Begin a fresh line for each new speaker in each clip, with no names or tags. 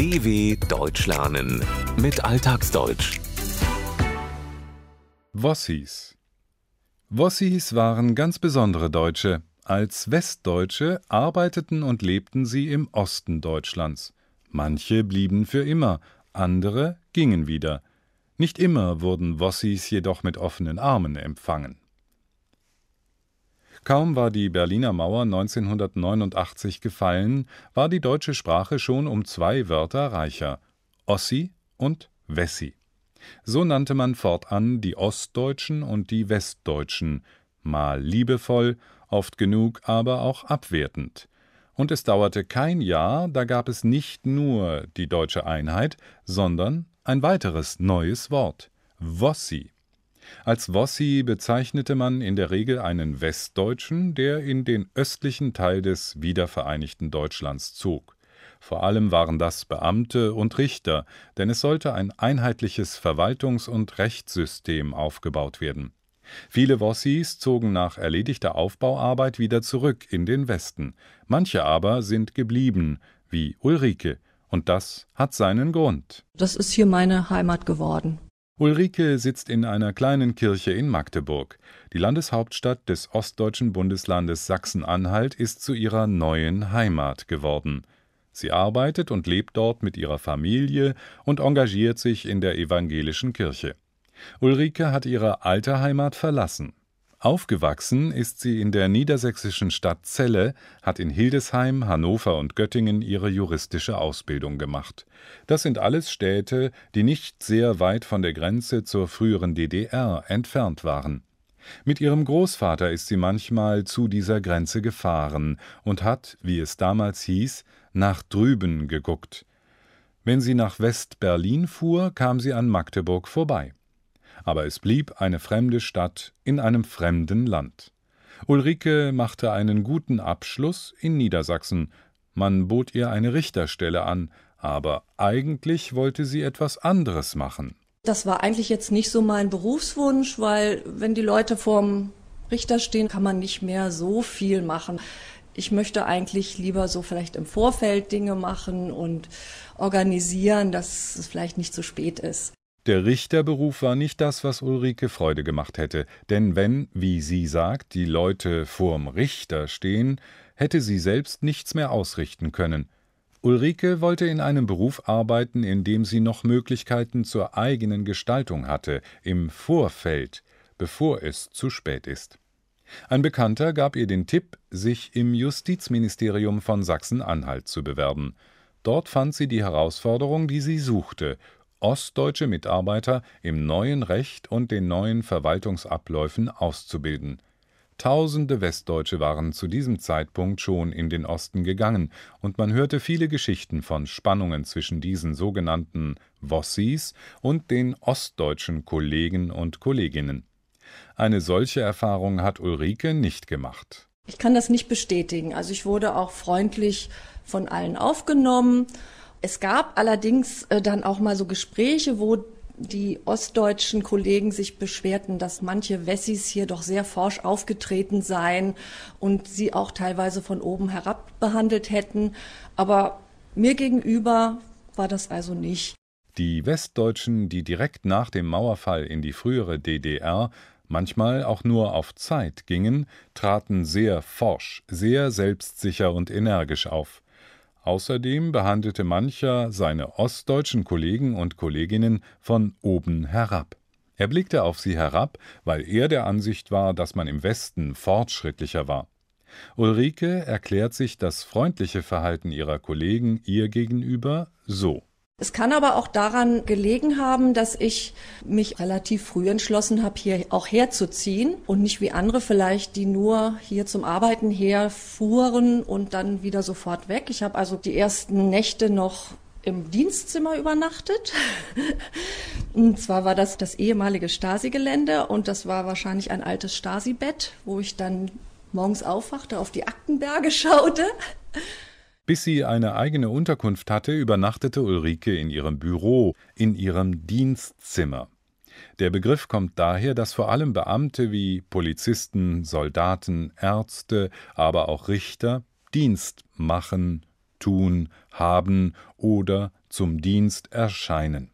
DW Deutsch lernen mit Alltagsdeutsch.
Wossis. Wossis waren ganz besondere Deutsche. Als Westdeutsche arbeiteten und lebten sie im Osten Deutschlands. Manche blieben für immer, andere gingen wieder. Nicht immer wurden Wossis jedoch mit offenen Armen empfangen. Kaum war die Berliner Mauer 1989 gefallen, war die deutsche Sprache schon um zwei Wörter reicher: Ossi und Wessi. So nannte man fortan die Ostdeutschen und die Westdeutschen, mal liebevoll, oft genug aber auch abwertend. Und es dauerte kein Jahr, da gab es nicht nur die deutsche Einheit, sondern ein weiteres neues Wort: Wossi. Als Wossi bezeichnete man in der Regel einen Westdeutschen, der in den östlichen Teil des wiedervereinigten Deutschlands zog. Vor allem waren das Beamte und Richter, denn es sollte ein einheitliches Verwaltungs- und Rechtssystem aufgebaut werden. Viele Wossis zogen nach erledigter Aufbauarbeit wieder zurück in den Westen, manche aber sind geblieben, wie Ulrike, und das hat seinen Grund.
Das ist hier meine Heimat geworden.
Ulrike sitzt in einer kleinen Kirche in Magdeburg. Die Landeshauptstadt des ostdeutschen Bundeslandes Sachsen-Anhalt ist zu ihrer neuen Heimat geworden. Sie arbeitet und lebt dort mit ihrer Familie und engagiert sich in der evangelischen Kirche. Ulrike hat ihre alte Heimat verlassen. Aufgewachsen ist sie in der niedersächsischen Stadt Celle, hat in Hildesheim, Hannover und Göttingen ihre juristische Ausbildung gemacht. Das sind alles Städte, die nicht sehr weit von der Grenze zur früheren DDR entfernt waren. Mit ihrem Großvater ist sie manchmal zu dieser Grenze gefahren und hat, wie es damals hieß, nach drüben geguckt. Wenn sie nach West-Berlin fuhr, kam sie an Magdeburg vorbei aber es blieb eine fremde Stadt in einem fremden Land. Ulrike machte einen guten Abschluss in Niedersachsen, man bot ihr eine Richterstelle an, aber eigentlich wollte sie etwas anderes machen.
Das war eigentlich jetzt nicht so mein Berufswunsch, weil wenn die Leute vorm Richter stehen, kann man nicht mehr so viel machen. Ich möchte eigentlich lieber so vielleicht im Vorfeld Dinge machen und organisieren, dass es vielleicht nicht zu spät ist.
Der Richterberuf war nicht das, was Ulrike Freude gemacht hätte, denn wenn, wie sie sagt, die Leute vorm Richter stehen, hätte sie selbst nichts mehr ausrichten können. Ulrike wollte in einem Beruf arbeiten, in dem sie noch Möglichkeiten zur eigenen Gestaltung hatte, im Vorfeld, bevor es zu spät ist. Ein Bekannter gab ihr den Tipp, sich im Justizministerium von Sachsen-Anhalt zu bewerben. Dort fand sie die Herausforderung, die sie suchte, ostdeutsche Mitarbeiter im neuen Recht und den neuen Verwaltungsabläufen auszubilden. Tausende Westdeutsche waren zu diesem Zeitpunkt schon in den Osten gegangen, und man hörte viele Geschichten von Spannungen zwischen diesen sogenannten Wossis und den ostdeutschen Kollegen und Kolleginnen. Eine solche Erfahrung hat Ulrike nicht gemacht.
Ich kann das nicht bestätigen. Also ich wurde auch freundlich von allen aufgenommen. Es gab allerdings äh, dann auch mal so Gespräche, wo die ostdeutschen Kollegen sich beschwerten, dass manche Wessis hier doch sehr forsch aufgetreten seien und sie auch teilweise von oben herab behandelt hätten. Aber mir gegenüber war das also nicht.
Die Westdeutschen, die direkt nach dem Mauerfall in die frühere DDR manchmal auch nur auf Zeit gingen, traten sehr forsch, sehr selbstsicher und energisch auf. Außerdem behandelte mancher seine ostdeutschen Kollegen und Kolleginnen von oben herab. Er blickte auf sie herab, weil er der Ansicht war, dass man im Westen fortschrittlicher war. Ulrike erklärt sich das freundliche Verhalten ihrer Kollegen ihr gegenüber so
es kann aber auch daran gelegen haben, dass ich mich relativ früh entschlossen habe, hier auch herzuziehen und nicht wie andere vielleicht, die nur hier zum Arbeiten herfuhren und dann wieder sofort weg. Ich habe also die ersten Nächte noch im Dienstzimmer übernachtet. Und zwar war das das ehemalige Stasi-Gelände und das war wahrscheinlich ein altes Stasi-Bett, wo ich dann morgens aufwachte, auf die Aktenberge schaute.
Bis sie eine eigene Unterkunft hatte, übernachtete Ulrike in ihrem Büro, in ihrem Dienstzimmer. Der Begriff kommt daher, dass vor allem Beamte wie Polizisten, Soldaten, Ärzte, aber auch Richter Dienst machen tun, haben oder zum Dienst erscheinen.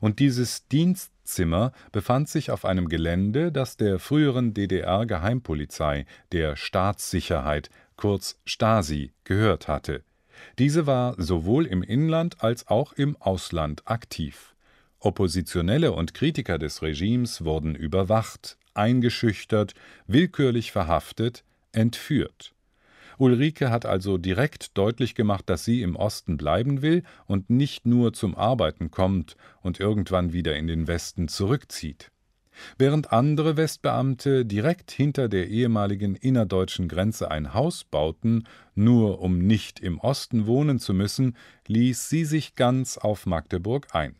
Und dieses Dienstzimmer befand sich auf einem Gelände, das der früheren DDR-Geheimpolizei, der Staatssicherheit, kurz Stasi, gehört hatte. Diese war sowohl im Inland als auch im Ausland aktiv. Oppositionelle und Kritiker des Regimes wurden überwacht, eingeschüchtert, willkürlich verhaftet, entführt. Ulrike hat also direkt deutlich gemacht, dass sie im Osten bleiben will und nicht nur zum Arbeiten kommt und irgendwann wieder in den Westen zurückzieht. Während andere Westbeamte direkt hinter der ehemaligen innerdeutschen Grenze ein Haus bauten, nur um nicht im Osten wohnen zu müssen, ließ sie sich ganz auf Magdeburg ein.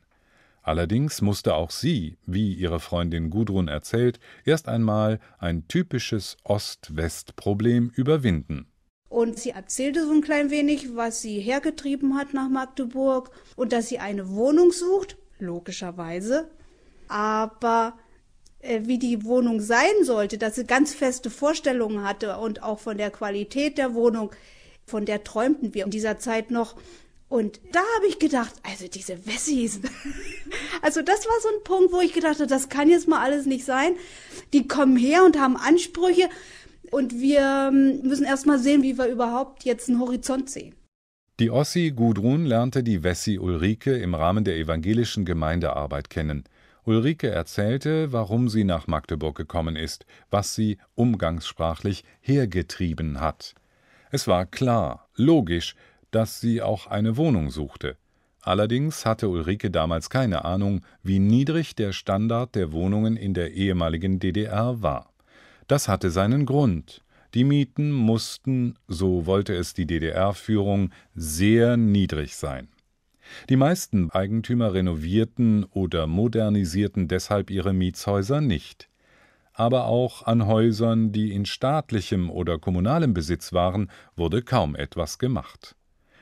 Allerdings musste auch sie, wie ihre Freundin Gudrun erzählt, erst einmal ein typisches Ost-West-Problem überwinden.
Und sie erzählte so ein klein wenig, was sie hergetrieben hat nach Magdeburg und dass sie eine Wohnung sucht, logischerweise. Aber wie die Wohnung sein sollte, dass sie ganz feste Vorstellungen hatte und auch von der Qualität der Wohnung, von der träumten wir in dieser Zeit noch. Und da habe ich gedacht, also diese Wessis. also das war so ein Punkt, wo ich gedacht habe, das kann jetzt mal alles nicht sein. Die kommen her und haben Ansprüche und wir ähm, müssen erst mal sehen, wie wir überhaupt jetzt einen Horizont sehen.
Die Ossi Gudrun lernte die Wessi Ulrike im Rahmen der evangelischen Gemeindearbeit kennen. Ulrike erzählte, warum sie nach Magdeburg gekommen ist, was sie umgangssprachlich hergetrieben hat. Es war klar, logisch, dass sie auch eine Wohnung suchte. Allerdings hatte Ulrike damals keine Ahnung, wie niedrig der Standard der Wohnungen in der ehemaligen DDR war. Das hatte seinen Grund. Die Mieten mussten, so wollte es die DDR-Führung, sehr niedrig sein. Die meisten Eigentümer renovierten oder modernisierten deshalb ihre Mietshäuser nicht. Aber auch an Häusern, die in staatlichem oder kommunalem Besitz waren, wurde kaum etwas gemacht.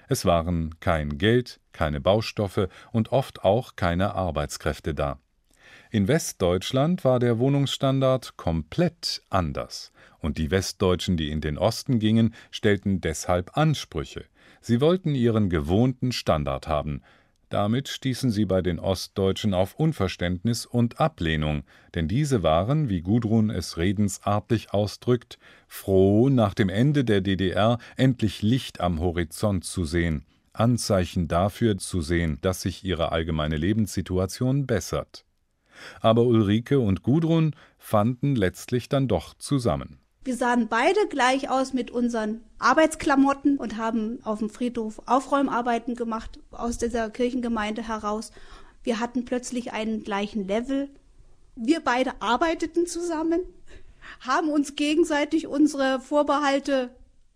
Es waren kein Geld, keine Baustoffe und oft auch keine Arbeitskräfte da. In Westdeutschland war der Wohnungsstandard komplett anders, und die Westdeutschen, die in den Osten gingen, stellten deshalb Ansprüche. Sie wollten ihren gewohnten Standard haben, damit stießen sie bei den Ostdeutschen auf Unverständnis und Ablehnung, denn diese waren, wie Gudrun es redensartlich ausdrückt, froh, nach dem Ende der DDR endlich Licht am Horizont zu sehen, Anzeichen dafür zu sehen, dass sich ihre allgemeine Lebenssituation bessert. Aber Ulrike und Gudrun fanden letztlich dann doch zusammen.
Wir sahen beide gleich aus mit unseren Arbeitsklamotten und haben auf dem Friedhof Aufräumarbeiten gemacht aus dieser Kirchengemeinde heraus. Wir hatten plötzlich einen gleichen Level. Wir beide arbeiteten zusammen, haben uns gegenseitig unsere Vorbehalte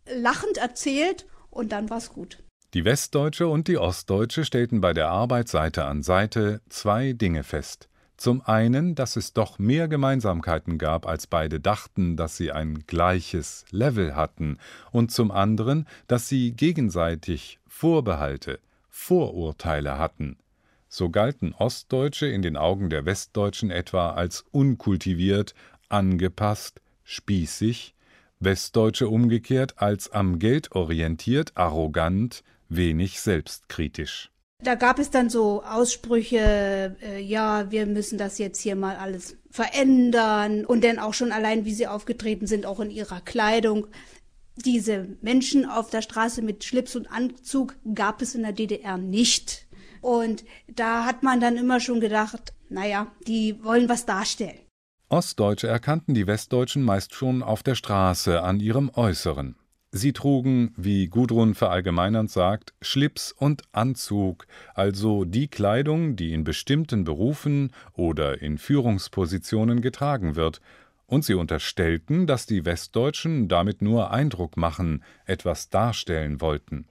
lachend erzählt und dann war's gut.
Die Westdeutsche und die Ostdeutsche stellten bei der Arbeit Seite an Seite zwei Dinge fest. Zum einen, dass es doch mehr Gemeinsamkeiten gab, als beide dachten, dass sie ein gleiches Level hatten, und zum anderen, dass sie gegenseitig Vorbehalte, Vorurteile hatten. So galten Ostdeutsche in den Augen der Westdeutschen etwa als unkultiviert, angepasst, spießig, Westdeutsche umgekehrt als am Geld orientiert, arrogant, wenig selbstkritisch.
Da gab es dann so Aussprüche, äh, ja, wir müssen das jetzt hier mal alles verändern und dann auch schon allein, wie sie aufgetreten sind, auch in ihrer Kleidung. Diese Menschen auf der Straße mit Schlips und Anzug gab es in der DDR nicht. Und da hat man dann immer schon gedacht, naja, die wollen was darstellen.
Ostdeutsche erkannten die Westdeutschen meist schon auf der Straße an ihrem Äußeren. Sie trugen, wie Gudrun verallgemeinernd sagt, Schlips und Anzug, also die Kleidung, die in bestimmten Berufen oder in Führungspositionen getragen wird, und sie unterstellten, dass die Westdeutschen damit nur Eindruck machen, etwas darstellen wollten.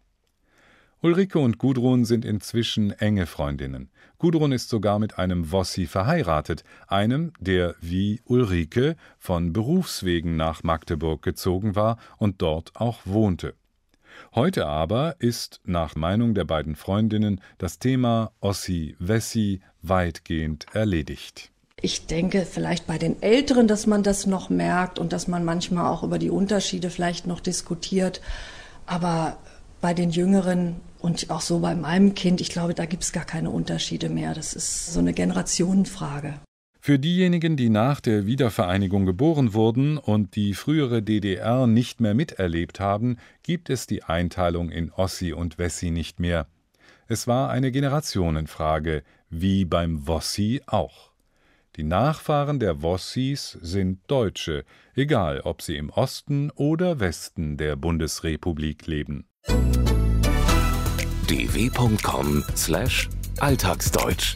Ulrike und Gudrun sind inzwischen enge Freundinnen. Gudrun ist sogar mit einem Wossi verheiratet, einem, der wie Ulrike von Berufswegen nach Magdeburg gezogen war und dort auch wohnte. Heute aber ist nach Meinung der beiden Freundinnen das Thema Ossi-Wessi weitgehend erledigt.
Ich denke vielleicht bei den Älteren, dass man das noch merkt und dass man manchmal auch über die Unterschiede vielleicht noch diskutiert. Aber bei den Jüngeren und auch so bei meinem Kind, ich glaube, da gibt es gar keine Unterschiede mehr. Das ist so eine Generationenfrage.
Für diejenigen, die nach der Wiedervereinigung geboren wurden und die frühere DDR nicht mehr miterlebt haben, gibt es die Einteilung in Ossi und Wessi nicht mehr. Es war eine Generationenfrage, wie beim Wossi auch. Die Nachfahren der Wossis sind Deutsche, egal ob sie im Osten oder Westen der Bundesrepublik leben.
dw.com/alltagsdeutsch